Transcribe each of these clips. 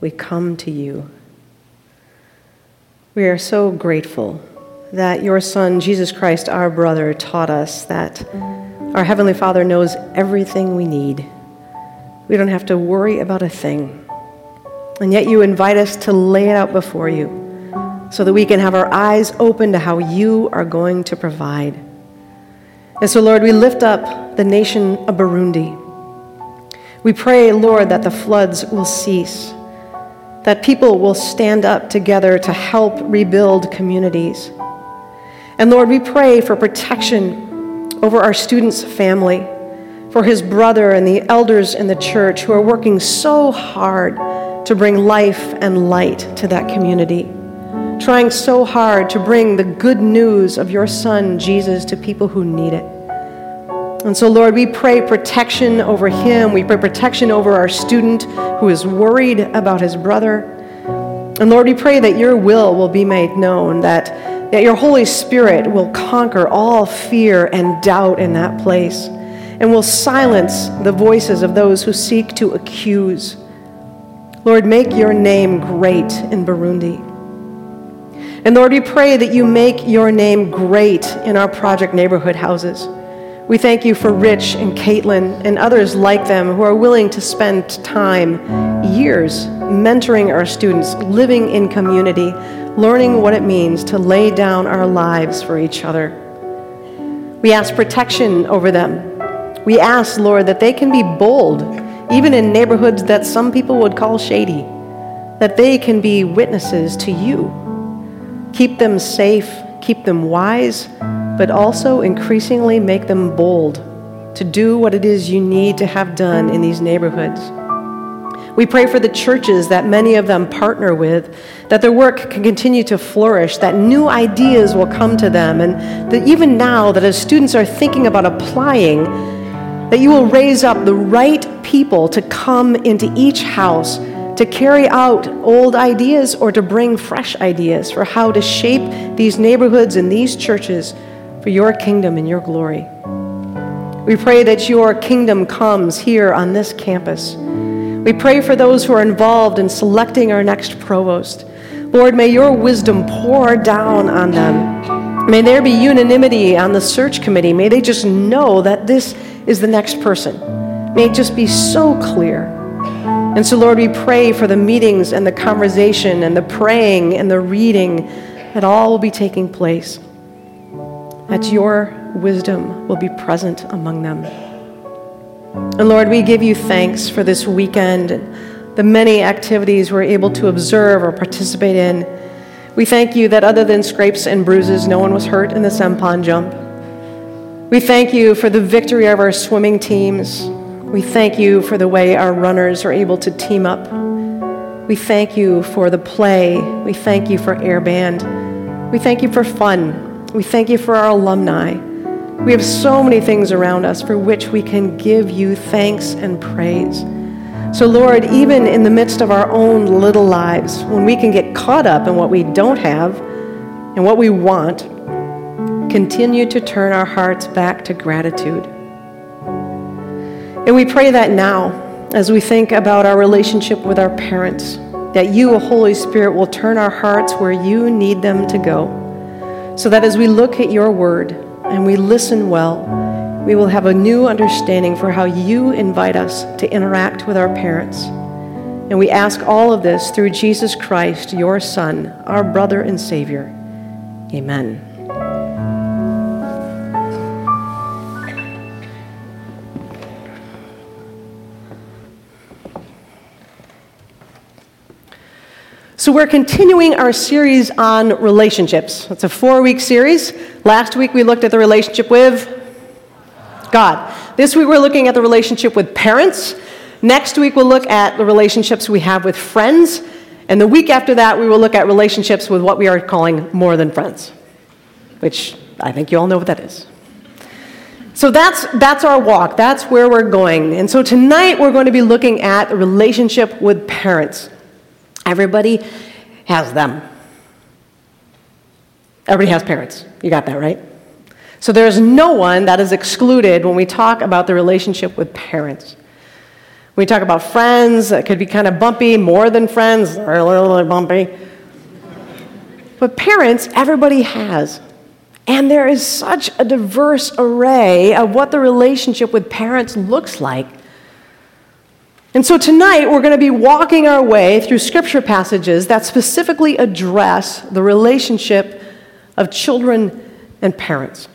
we come to you. We are so grateful that your Son, Jesus Christ, our brother, taught us that our Heavenly Father knows everything we need. We don't have to worry about a thing. And yet you invite us to lay it out before you so that we can have our eyes open to how you are going to provide. And so, Lord, we lift up the nation of Burundi. We pray, Lord, that the floods will cease that people will stand up together to help rebuild communities. And Lord, we pray for protection over our student's family, for his brother and the elders in the church who are working so hard to bring life and light to that community, trying so hard to bring the good news of your son, Jesus, to people who need it. And so, Lord, we pray protection over him. We pray protection over our student who is worried about his brother. And Lord, we pray that your will will be made known, that, that your Holy Spirit will conquer all fear and doubt in that place, and will silence the voices of those who seek to accuse. Lord, make your name great in Burundi. And Lord, we pray that you make your name great in our project neighborhood houses. We thank you for Rich and Caitlin and others like them who are willing to spend time, years, mentoring our students, living in community, learning what it means to lay down our lives for each other. We ask protection over them. We ask, Lord, that they can be bold, even in neighborhoods that some people would call shady, that they can be witnesses to you. Keep them safe, keep them wise but also increasingly make them bold to do what it is you need to have done in these neighborhoods. We pray for the churches that many of them partner with, that their work can continue to flourish, that new ideas will come to them, and that even now, that as students are thinking about applying, that you will raise up the right people to come into each house to carry out old ideas or to bring fresh ideas for how to shape these neighborhoods and these churches for your kingdom and your glory. We pray that your kingdom comes here on this campus. We pray for those who are involved in selecting our next provost. Lord, may your wisdom pour down on them. May there be unanimity on the search committee. May they just know that this is the next person. May it just be so clear. And so, Lord, we pray for the meetings and the conversation and the praying and the reading that all will be taking place that your wisdom will be present among them. And Lord, we give you thanks for this weekend and the many activities we're able to observe or participate in. We thank you that other than scrapes and bruises, no one was hurt in the Sem Pond jump. We thank you for the victory of our swimming teams. We thank you for the way our runners are able to team up. We thank you for the play. We thank you for air band. We thank you for fun. We thank you for our alumni. We have so many things around us for which we can give you thanks and praise. So, Lord, even in the midst of our own little lives, when we can get caught up in what we don't have and what we want, continue to turn our hearts back to gratitude. And we pray that now, as we think about our relationship with our parents, that you, Holy Spirit, will turn our hearts where you need them to go so that as we look at your word and we listen well, we will have a new understanding for how you invite us to interact with our parents. And we ask all of this through Jesus Christ, your Son, our brother and Savior. Amen. So, we're continuing our series on relationships. It's a four week series. Last week we looked at the relationship with God. This week we're looking at the relationship with parents. Next week we'll look at the relationships we have with friends. And the week after that we will look at relationships with what we are calling more than friends, which I think you all know what that is. So that's, that's our walk. That's where we're going. And so tonight we're going to be looking at the relationship with parents. Everybody has them. Everybody has parents. You got that, right? So there's no one that is excluded when we talk about the relationship with parents. We talk about friends, that could be kind of bumpy, more than friends, really, really bumpy. But parents, everybody has. And there is such a diverse array of what the relationship with parents looks like. And so tonight we're going to be walking our way through scripture passages that specifically address the relationship of children and parents.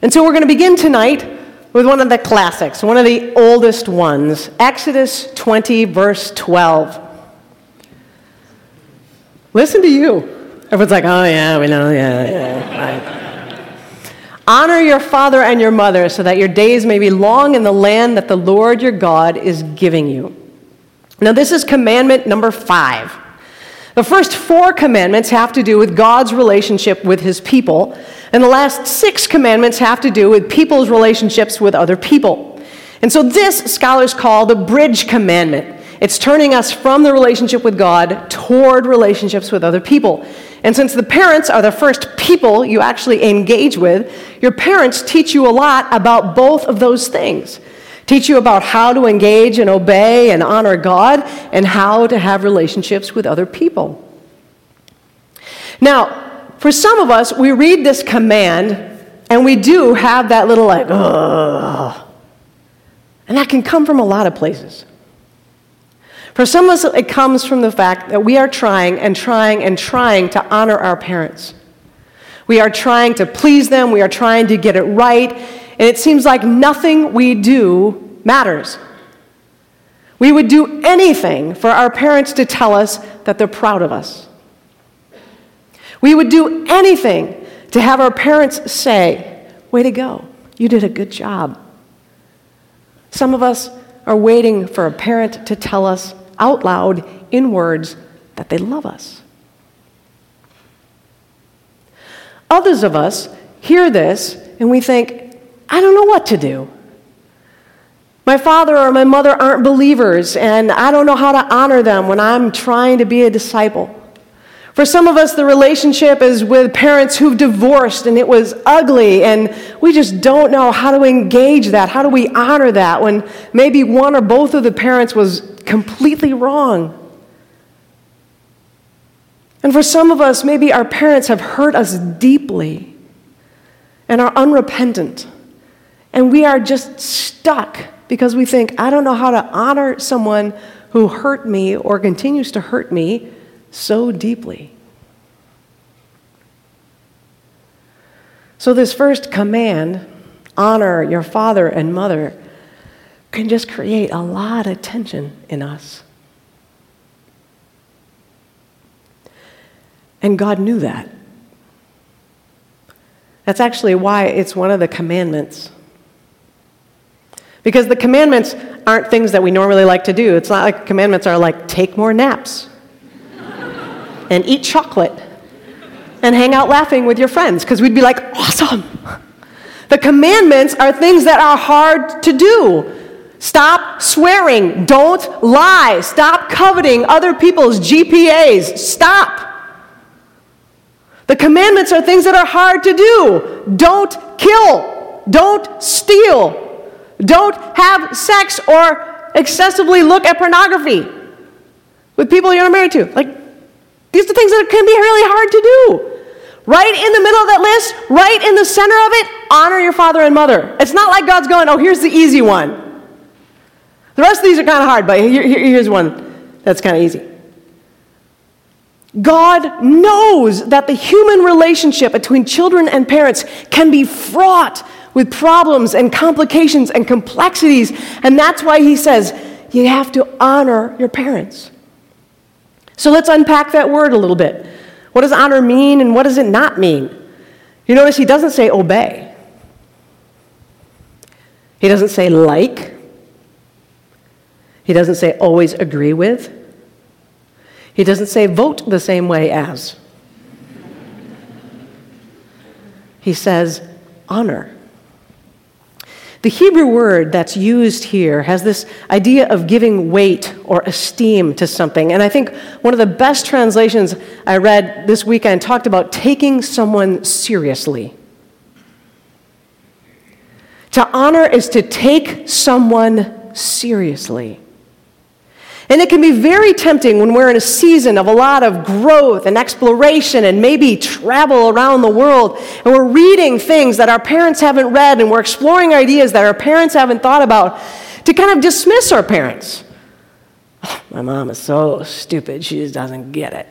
And so we're going to begin tonight with one of the classics, one of the oldest ones Exodus 20, verse 12. Listen to you. Everyone's like, oh, yeah, we know, yeah, yeah. Honor your father and your mother so that your days may be long in the land that the Lord your God is giving you. Now, this is commandment number five. The first four commandments have to do with God's relationship with his people, and the last six commandments have to do with people's relationships with other people. And so, this scholars call the bridge commandment. It's turning us from the relationship with God toward relationships with other people. And since the parents are the first people you actually engage with, your parents teach you a lot about both of those things. Teach you about how to engage and obey and honor God and how to have relationships with other people. Now, for some of us, we read this command and we do have that little like, ugh. And that can come from a lot of places. For some of us, it comes from the fact that we are trying and trying and trying to honor our parents. We are trying to please them, we are trying to get it right, and it seems like nothing we do matters. We would do anything for our parents to tell us that they're proud of us. We would do anything to have our parents say, Way to go, you did a good job. Some of us are waiting for a parent to tell us out loud in words that they love us. Others of us hear this and we think, I don't know what to do. My father or my mother aren't believers, and I don't know how to honor them when I'm trying to be a disciple. For some of us, the relationship is with parents who've divorced and it was ugly, and we just don't know how to engage that. How do we honor that when maybe one or both of the parents was completely wrong? And for some of us, maybe our parents have hurt us deeply and are unrepentant, and we are just stuck because we think, I don't know how to honor someone who hurt me or continues to hurt me so deeply. So, this first command, honor your father and mother, can just create a lot of tension in us. And God knew that. That's actually why it's one of the commandments. Because the commandments aren't things that we normally like to do. It's not like commandments are like take more naps and eat chocolate and hang out laughing with your friends because we'd be like, awesome. The commandments are things that are hard to do. Stop swearing. Don't lie. Stop coveting other people's GPAs. Stop. The commandments are things that are hard to do. Don't kill. Don't steal. Don't have sex or excessively look at pornography with people you're not married to. Like, these are things that can be really hard to do. Right in the middle of that list, right in the center of it, honor your father and mother. It's not like God's going, oh, here's the easy one. The rest of these are kind of hard, but here, here, here's one that's kind of easy. God knows that the human relationship between children and parents can be fraught with problems and complications and complexities, and that's why He says you have to honor your parents. So let's unpack that word a little bit. What does honor mean and what does it not mean? You notice he doesn't say obey, he doesn't say like, he doesn't say always agree with, he doesn't say vote the same way as. He says honor. The Hebrew word that's used here has this idea of giving weight or esteem to something. And I think one of the best translations I read this weekend talked about taking someone seriously. To honor is to take someone seriously. And it can be very tempting when we're in a season of a lot of growth and exploration and maybe travel around the world and we're reading things that our parents haven't read and we're exploring ideas that our parents haven't thought about to kind of dismiss our parents. Oh, my mom is so stupid, she just doesn't get it.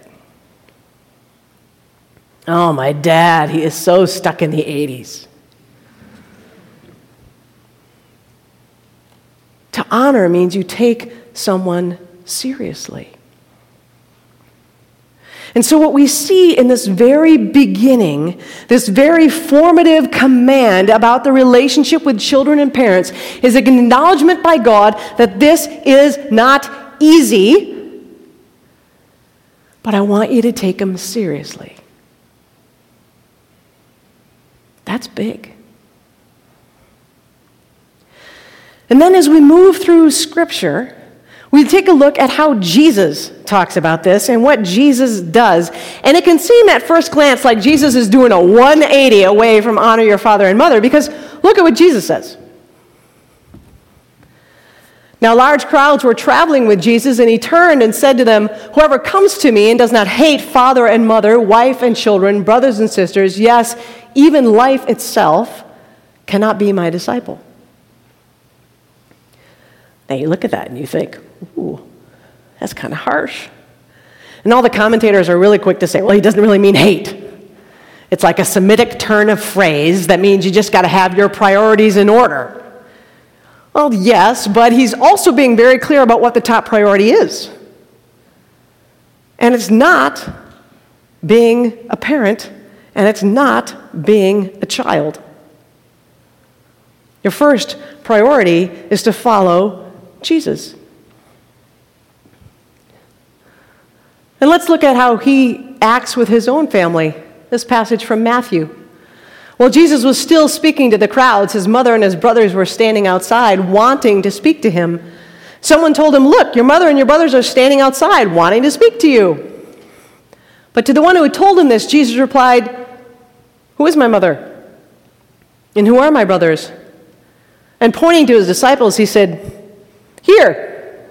Oh, my dad, he is so stuck in the 80s. To honor means you take someone seriously. And so, what we see in this very beginning, this very formative command about the relationship with children and parents, is an acknowledgement by God that this is not easy, but I want you to take them seriously. That's big. And then, as we move through Scripture, we take a look at how Jesus talks about this and what Jesus does. And it can seem at first glance like Jesus is doing a 180 away from honor your father and mother because look at what Jesus says. Now, large crowds were traveling with Jesus, and he turned and said to them, Whoever comes to me and does not hate father and mother, wife and children, brothers and sisters, yes, even life itself, cannot be my disciple. Now, you look at that and you think, Ooh, that's kind of harsh. And all the commentators are really quick to say, well, he doesn't really mean hate. It's like a Semitic turn of phrase that means you just got to have your priorities in order. Well, yes, but he's also being very clear about what the top priority is. And it's not being a parent, and it's not being a child. Your first priority is to follow Jesus. And let's look at how he acts with his own family. This passage from Matthew. While Jesus was still speaking to the crowds, his mother and his brothers were standing outside wanting to speak to him. Someone told him, Look, your mother and your brothers are standing outside wanting to speak to you. But to the one who had told him this, Jesus replied, Who is my mother? And who are my brothers? And pointing to his disciples, he said, Here.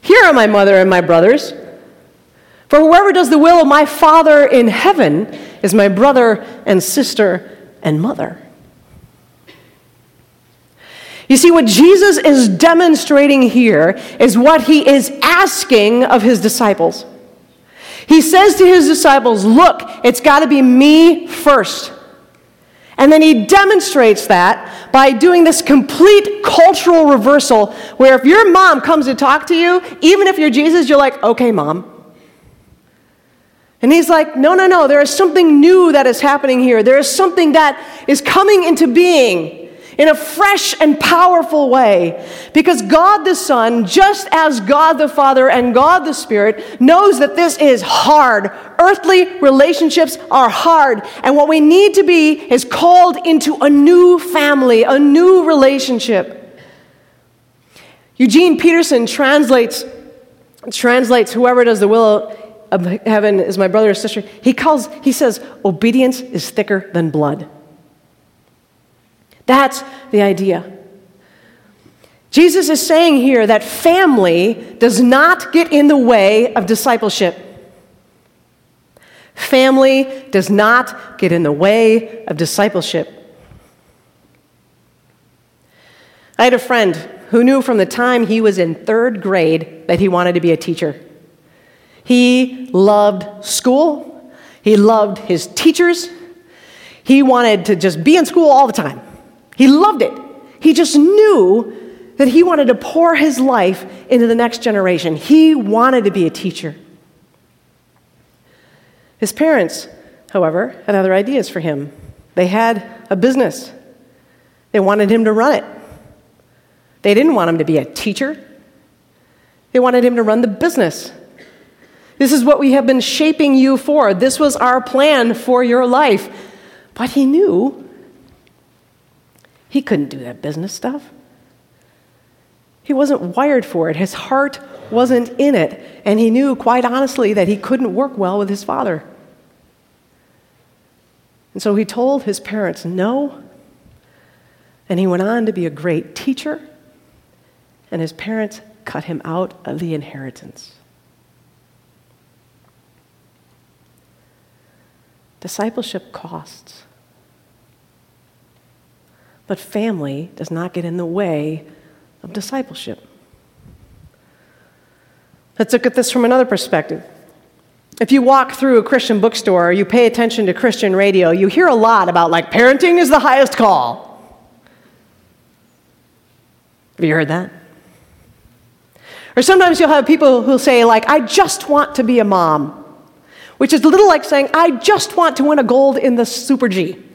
Here are my mother and my brothers. For whoever does the will of my Father in heaven is my brother and sister and mother. You see, what Jesus is demonstrating here is what he is asking of his disciples. He says to his disciples, Look, it's got to be me first. And then he demonstrates that by doing this complete cultural reversal where if your mom comes to talk to you, even if you're Jesus, you're like, Okay, mom. And he's like, no, no, no, there is something new that is happening here. There is something that is coming into being in a fresh and powerful way. Because God the Son, just as God the Father and God the Spirit, knows that this is hard. Earthly relationships are hard. And what we need to be is called into a new family, a new relationship. Eugene Peterson translates, translates whoever does the will of heaven is my brother or sister. He calls, he says, obedience is thicker than blood. That's the idea. Jesus is saying here that family does not get in the way of discipleship. Family does not get in the way of discipleship. I had a friend who knew from the time he was in third grade that he wanted to be a teacher. He loved school, he loved his teachers, he wanted to just be in school all the time. He loved it. He just knew that he wanted to pour his life into the next generation. He wanted to be a teacher. His parents, however, had other ideas for him. They had a business, they wanted him to run it. They didn't want him to be a teacher, they wanted him to run the business. This is what we have been shaping you for. This was our plan for your life. But he knew he couldn't do that business stuff. He wasn't wired for it. His heart wasn't in it. And he knew, quite honestly, that he couldn't work well with his father. And so he told his parents no. And he went on to be a great teacher and his parents cut him out of the inheritance. Discipleship costs. But family does not get in the way of discipleship. Let's look at this from another perspective. If you walk through a Christian bookstore or you pay attention to Christian radio, you hear a lot about like parenting is the highest call. Have you heard that? Or sometimes you'll have people who'll say, like, I just want to be a mom, which is a little like saying, I just want to win a gold in the Super G.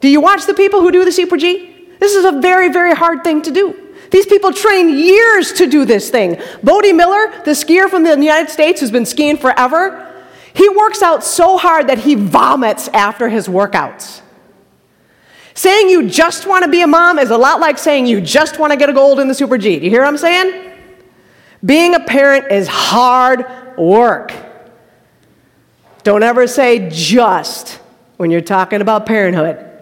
Do you watch the people who do the Super G? This is a very, very hard thing to do. These people train years to do this thing. Bode Miller, the skier from the United States who's been skiing forever, he works out so hard that he vomits after his workouts. Saying you just want to be a mom is a lot like saying you just want to get a gold in the Super G. Do you hear what I'm saying? Being a parent is hard work. Don't ever say just when you're talking about parenthood.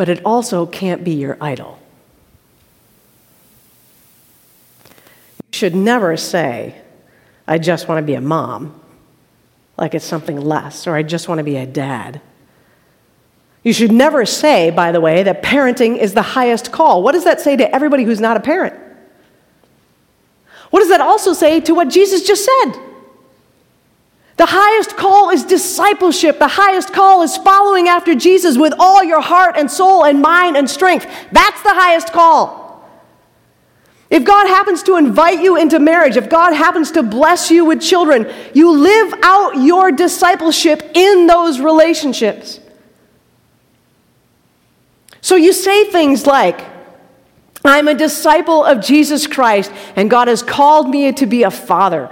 But it also can't be your idol. You should never say, I just want to be a mom, like it's something less, or I just want to be a dad. You should never say, by the way, that parenting is the highest call. What does that say to everybody who's not a parent? What does that also say to what Jesus just said? The highest call is discipleship. The highest call is following after Jesus with all your heart and soul and mind and strength. That's the highest call. If God happens to invite you into marriage, if God happens to bless you with children, you live out your discipleship in those relationships. So you say things like, I'm a disciple of Jesus Christ, and God has called me to be a father.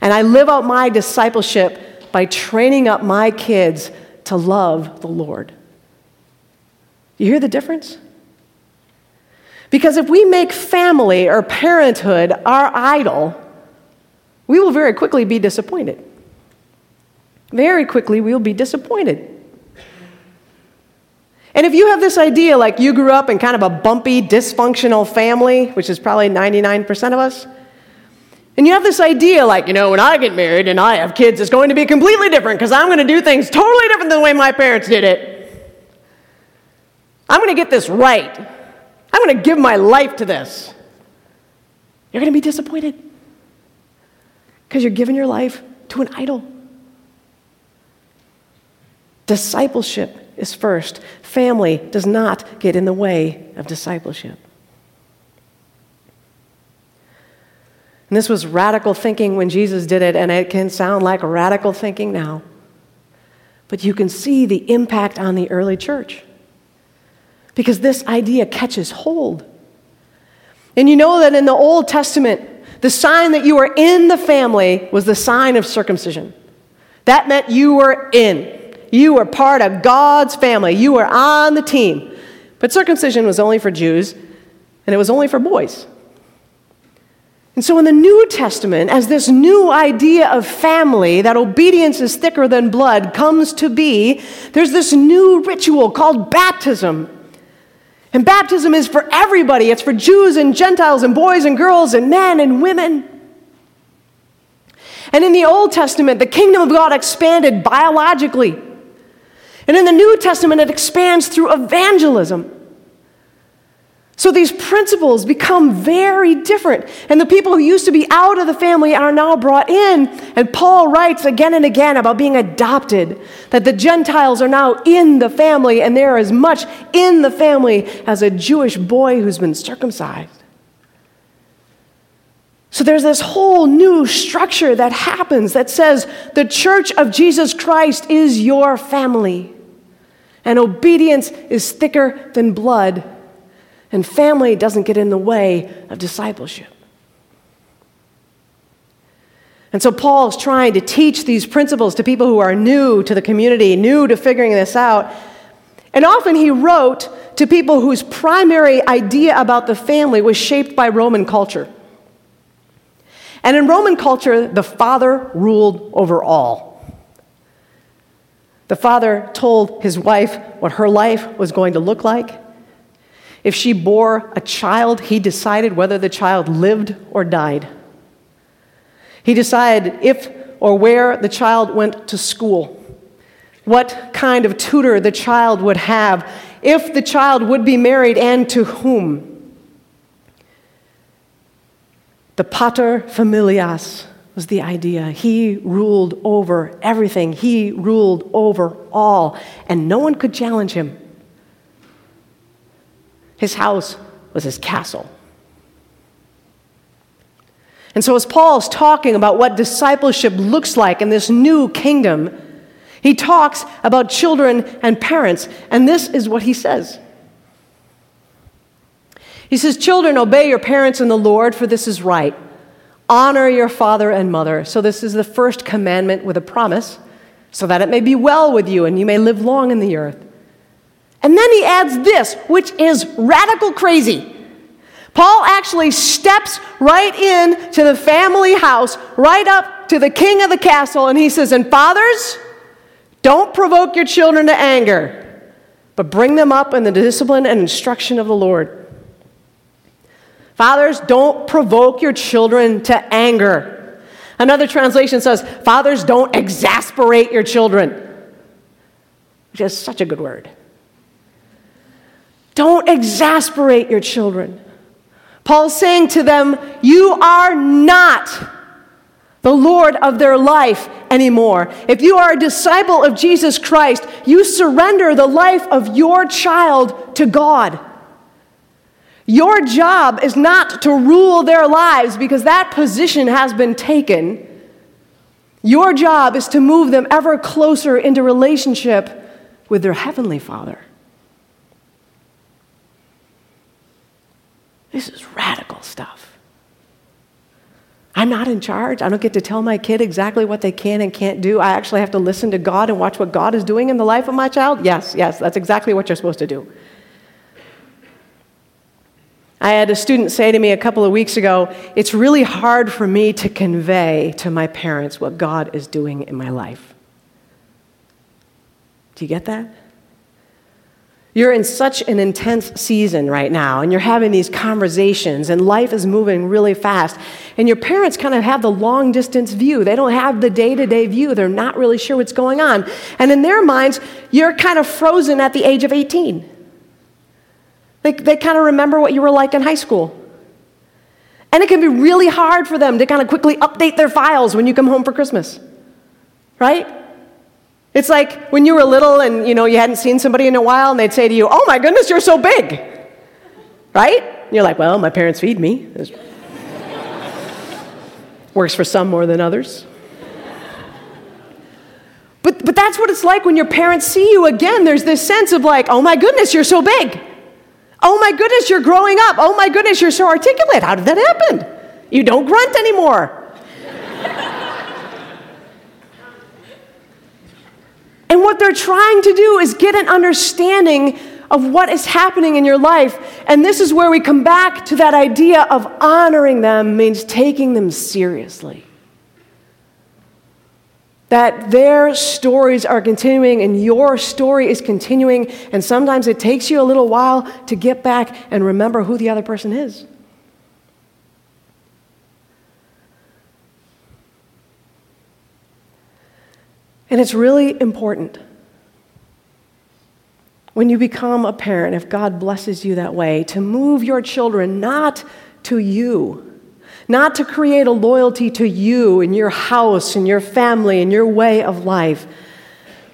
And I live out my discipleship by training up my kids to love the Lord. You hear the difference? Because if we make family or parenthood our idol, we will very quickly be disappointed. Very quickly, we will be disappointed. And if you have this idea, like you grew up in kind of a bumpy, dysfunctional family, which is probably 99% of us, and you have this idea like, you know, when I get married and I have kids, it's going to be completely different because I'm going to do things totally different than the way my parents did it. I'm going to get this right. I'm going to give my life to this. You're going to be disappointed because you're giving your life to an idol. Discipleship is first. Family does not get in the way of discipleship. And this was radical thinking when Jesus did it, and it can sound like radical thinking now. But you can see the impact on the early church because this idea catches hold. And you know that in the Old Testament, the sign that you were in the family was the sign of circumcision. That meant you were in. You were part of God's family. You were on the team. But circumcision was only for Jews, and it was only for boys. And so, in the New Testament, as this new idea of family, that obedience is thicker than blood, comes to be, there's this new ritual called baptism. And baptism is for everybody it's for Jews and Gentiles and boys and girls and men and women. And in the Old Testament, the kingdom of God expanded biologically. And in the New Testament, it expands through evangelism. So these principles become very different. And the people who used to be out of the family are now brought in. And Paul writes again and again about being adopted, that the Gentiles are now in the family, and they're as much in the family as a Jewish boy who's been circumcised. So there's this whole new structure that happens that says the church of Jesus Christ is your family, and obedience is thicker than blood and family doesn't get in the way of discipleship. And so Paul is trying to teach these principles to people who are new to the community, new to figuring this out. And often he wrote to people whose primary idea about the family was shaped by Roman culture. And in Roman culture, the father ruled over all. The father told his wife what her life was going to look like. If she bore a child, he decided whether the child lived or died. He decided if or where the child went to school, what kind of tutor the child would have, if the child would be married and to whom. The pater familias was the idea. He ruled over everything, he ruled over all, and no one could challenge him. His house was his castle. And so, as Paul's talking about what discipleship looks like in this new kingdom, he talks about children and parents, and this is what he says. He says, Children, obey your parents in the Lord, for this is right. Honor your father and mother. So, this is the first commandment with a promise, so that it may be well with you and you may live long in the earth. And then he adds this, which is radical crazy. Paul actually steps right in to the family house, right up to the king of the castle, and he says, And fathers, don't provoke your children to anger, but bring them up in the discipline and instruction of the Lord. Fathers, don't provoke your children to anger. Another translation says, Fathers, don't exasperate your children, which is such a good word. Don't exasperate your children. Paul's saying to them, You are not the Lord of their life anymore. If you are a disciple of Jesus Christ, you surrender the life of your child to God. Your job is not to rule their lives because that position has been taken. Your job is to move them ever closer into relationship with their Heavenly Father. This is radical stuff. I'm not in charge. I don't get to tell my kid exactly what they can and can't do. I actually have to listen to God and watch what God is doing in the life of my child. Yes, yes, that's exactly what you're supposed to do. I had a student say to me a couple of weeks ago, It's really hard for me to convey to my parents what God is doing in my life. Do you get that? You're in such an intense season right now, and you're having these conversations, and life is moving really fast. And your parents kind of have the long distance view. They don't have the day to day view. They're not really sure what's going on. And in their minds, you're kind of frozen at the age of 18. They, they kind of remember what you were like in high school. And it can be really hard for them to kind of quickly update their files when you come home for Christmas. Right? It's like when you were little and you know you hadn't seen somebody in a while and they'd say to you, "Oh my goodness, you're so big." Right? And you're like, "Well, my parents feed me." Works for some more than others. But, but that's what it's like when your parents see you again. There's this sense of like, oh my goodness, you're so big. Oh my goodness, you're growing up. Oh my goodness, you're so articulate. How did that happen? You don't grunt anymore. And what they're trying to do is get an understanding of what is happening in your life. And this is where we come back to that idea of honoring them means taking them seriously that their stories are continuing and your story is continuing, and sometimes it takes you a little while to get back and remember who the other person is. And it's really important when you become a parent, if God blesses you that way, to move your children not to you not to create a loyalty to you and your house and your family and your way of life.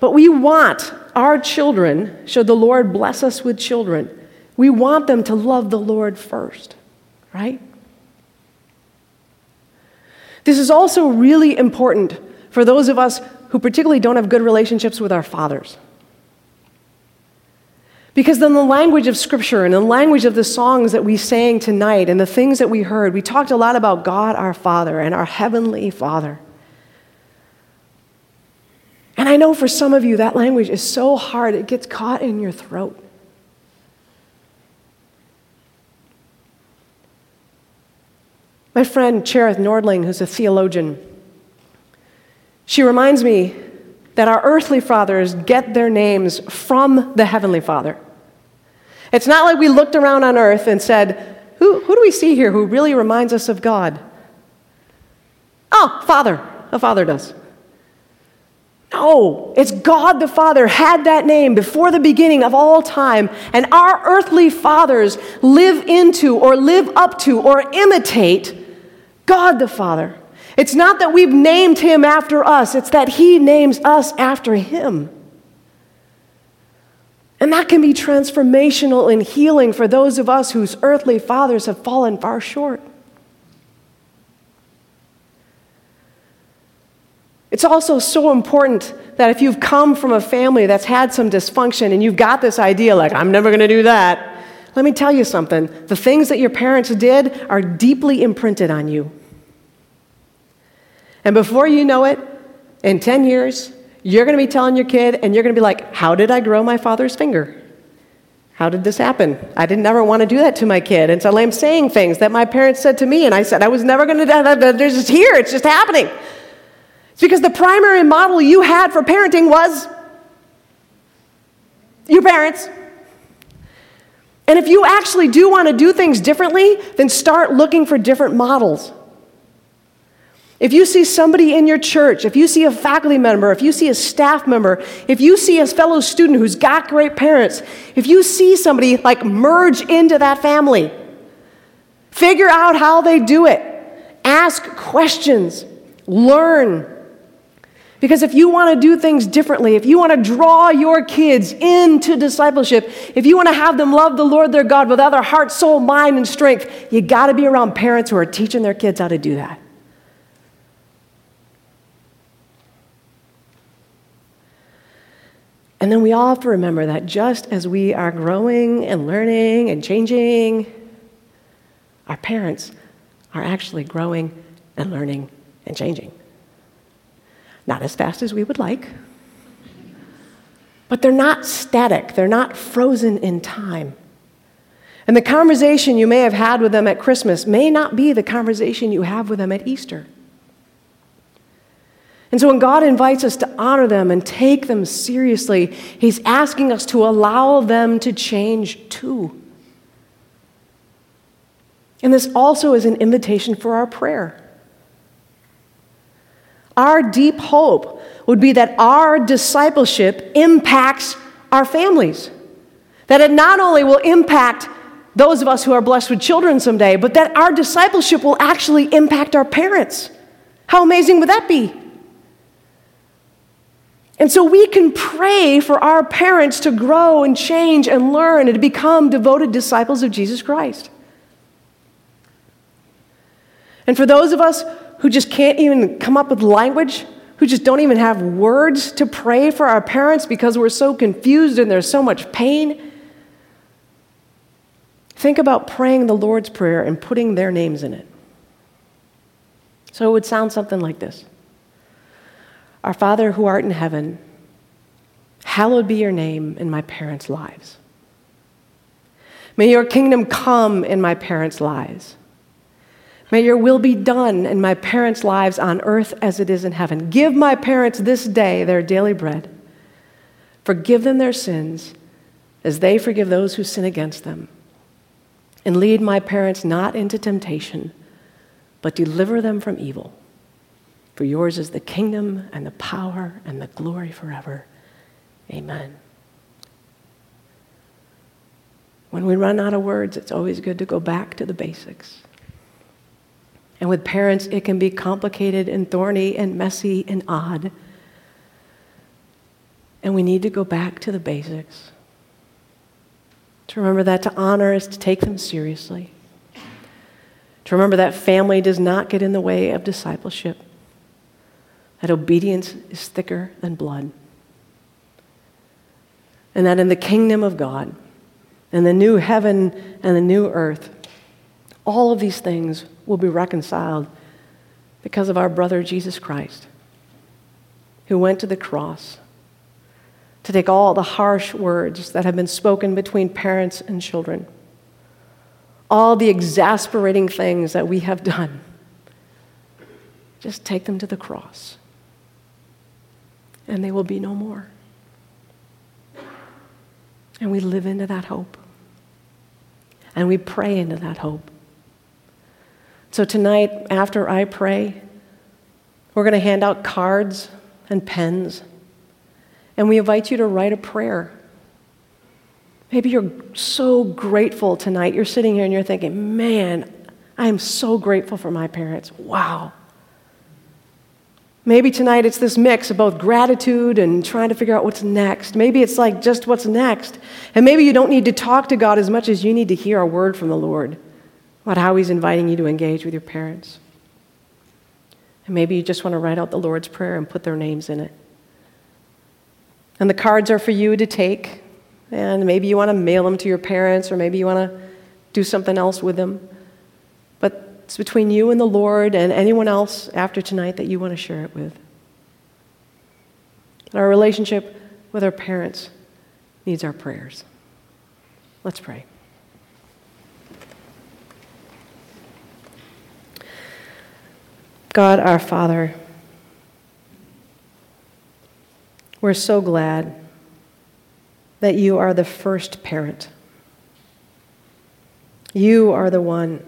But we want our children, should the Lord bless us with children, we want them to love the Lord first, right? This is also really important for those of us who particularly don't have good relationships with our fathers. Because then the language of Scripture and the language of the songs that we sang tonight and the things that we heard, we talked a lot about God our Father and our Heavenly Father. And I know for some of you that language is so hard, it gets caught in your throat. My friend Cherith Nordling, who's a theologian, she reminds me that our earthly fathers get their names from the Heavenly Father. It's not like we looked around on earth and said, Who, who do we see here who really reminds us of God? Oh, Father. A father does. No, it's God the Father had that name before the beginning of all time, and our earthly fathers live into or live up to or imitate God the Father. It's not that we've named him after us, it's that he names us after him. And that can be transformational and healing for those of us whose earthly fathers have fallen far short. It's also so important that if you've come from a family that's had some dysfunction and you've got this idea, like, I'm never going to do that, let me tell you something. The things that your parents did are deeply imprinted on you. And before you know it, in 10 years, you're going to be telling your kid, and you're going to be like, How did I grow my father's finger? How did this happen? I didn't ever want to do that to my kid. And so I'm saying things that my parents said to me, and I said, I was never going to do that. It's just here, it's just happening. It's because the primary model you had for parenting was your parents. And if you actually do want to do things differently, then start looking for different models. If you see somebody in your church, if you see a faculty member, if you see a staff member, if you see a fellow student who's got great parents, if you see somebody like merge into that family, figure out how they do it, ask questions, learn. Because if you want to do things differently, if you want to draw your kids into discipleship, if you want to have them love the Lord their God with other heart, soul, mind, and strength, you got to be around parents who are teaching their kids how to do that. And then we all have to remember that just as we are growing and learning and changing, our parents are actually growing and learning and changing. Not as fast as we would like, but they're not static, they're not frozen in time. And the conversation you may have had with them at Christmas may not be the conversation you have with them at Easter. And so when God invites us to honor them and take them seriously, He's asking us to allow them to change too. And this also is an invitation for our prayer. Our deep hope would be that our discipleship impacts our families. That it not only will impact those of us who are blessed with children someday, but that our discipleship will actually impact our parents. How amazing would that be? And so we can pray for our parents to grow and change and learn and to become devoted disciples of Jesus Christ. And for those of us who just can't even come up with language, who just don't even have words to pray for our parents because we're so confused and there's so much pain, think about praying the Lord's Prayer and putting their names in it. So it would sound something like this. Our Father who art in heaven, hallowed be your name in my parents' lives. May your kingdom come in my parents' lives. May your will be done in my parents' lives on earth as it is in heaven. Give my parents this day their daily bread. Forgive them their sins as they forgive those who sin against them. And lead my parents not into temptation, but deliver them from evil. For yours is the kingdom and the power and the glory forever. Amen. When we run out of words, it's always good to go back to the basics. And with parents, it can be complicated and thorny and messy and odd. And we need to go back to the basics. To remember that to honor is to take them seriously. To remember that family does not get in the way of discipleship that obedience is thicker than blood. And that in the kingdom of God, in the new heaven and the new earth, all of these things will be reconciled because of our brother Jesus Christ, who went to the cross to take all the harsh words that have been spoken between parents and children, all the exasperating things that we have done, just take them to the cross and they will be no more. And we live into that hope. And we pray into that hope. So tonight, after I pray, we're going to hand out cards and pens. And we invite you to write a prayer. Maybe you're so grateful tonight. You're sitting here and you're thinking, man, I am so grateful for my parents. Wow. Maybe tonight it's this mix of both gratitude and trying to figure out what's next. Maybe it's like just what's next. And maybe you don't need to talk to God as much as you need to hear a word from the Lord about how He's inviting you to engage with your parents. And maybe you just want to write out the Lord's Prayer and put their names in it. And the cards are for you to take. And maybe you want to mail them to your parents, or maybe you want to do something else with them. It's between you and the Lord and anyone else after tonight that you want to share it with. Our relationship with our parents needs our prayers. Let's pray. God, our Father, we're so glad that you are the first parent. You are the one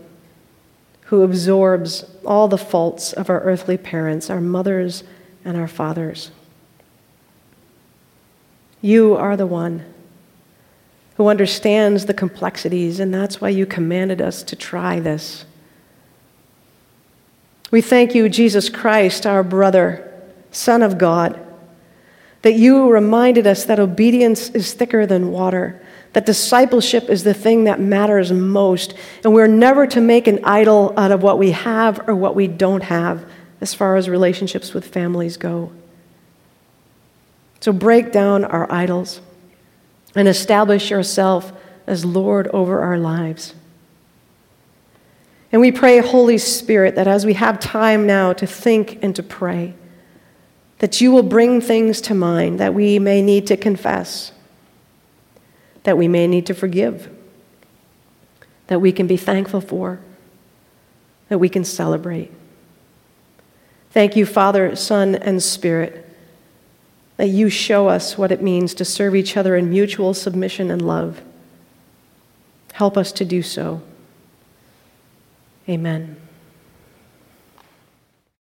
who absorbs all the faults of our earthly parents, our mothers and our fathers. You are the one who understands the complexities, and that's why you commanded us to try this. We thank you, Jesus Christ, our brother, Son of God, that you reminded us that obedience is thicker than water that discipleship is the thing that matters most, and we're never to make an idol out of what we have or what we don't have as far as relationships with families go. So break down our idols and establish yourself as Lord over our lives. And we pray, Holy Spirit, that as we have time now to think and to pray, that you will bring things to mind that we may need to confess that we may need to forgive, that we can be thankful for, that we can celebrate. Thank you, Father, Son, and Spirit, that you show us what it means to serve each other in mutual submission and love. Help us to do so. Amen.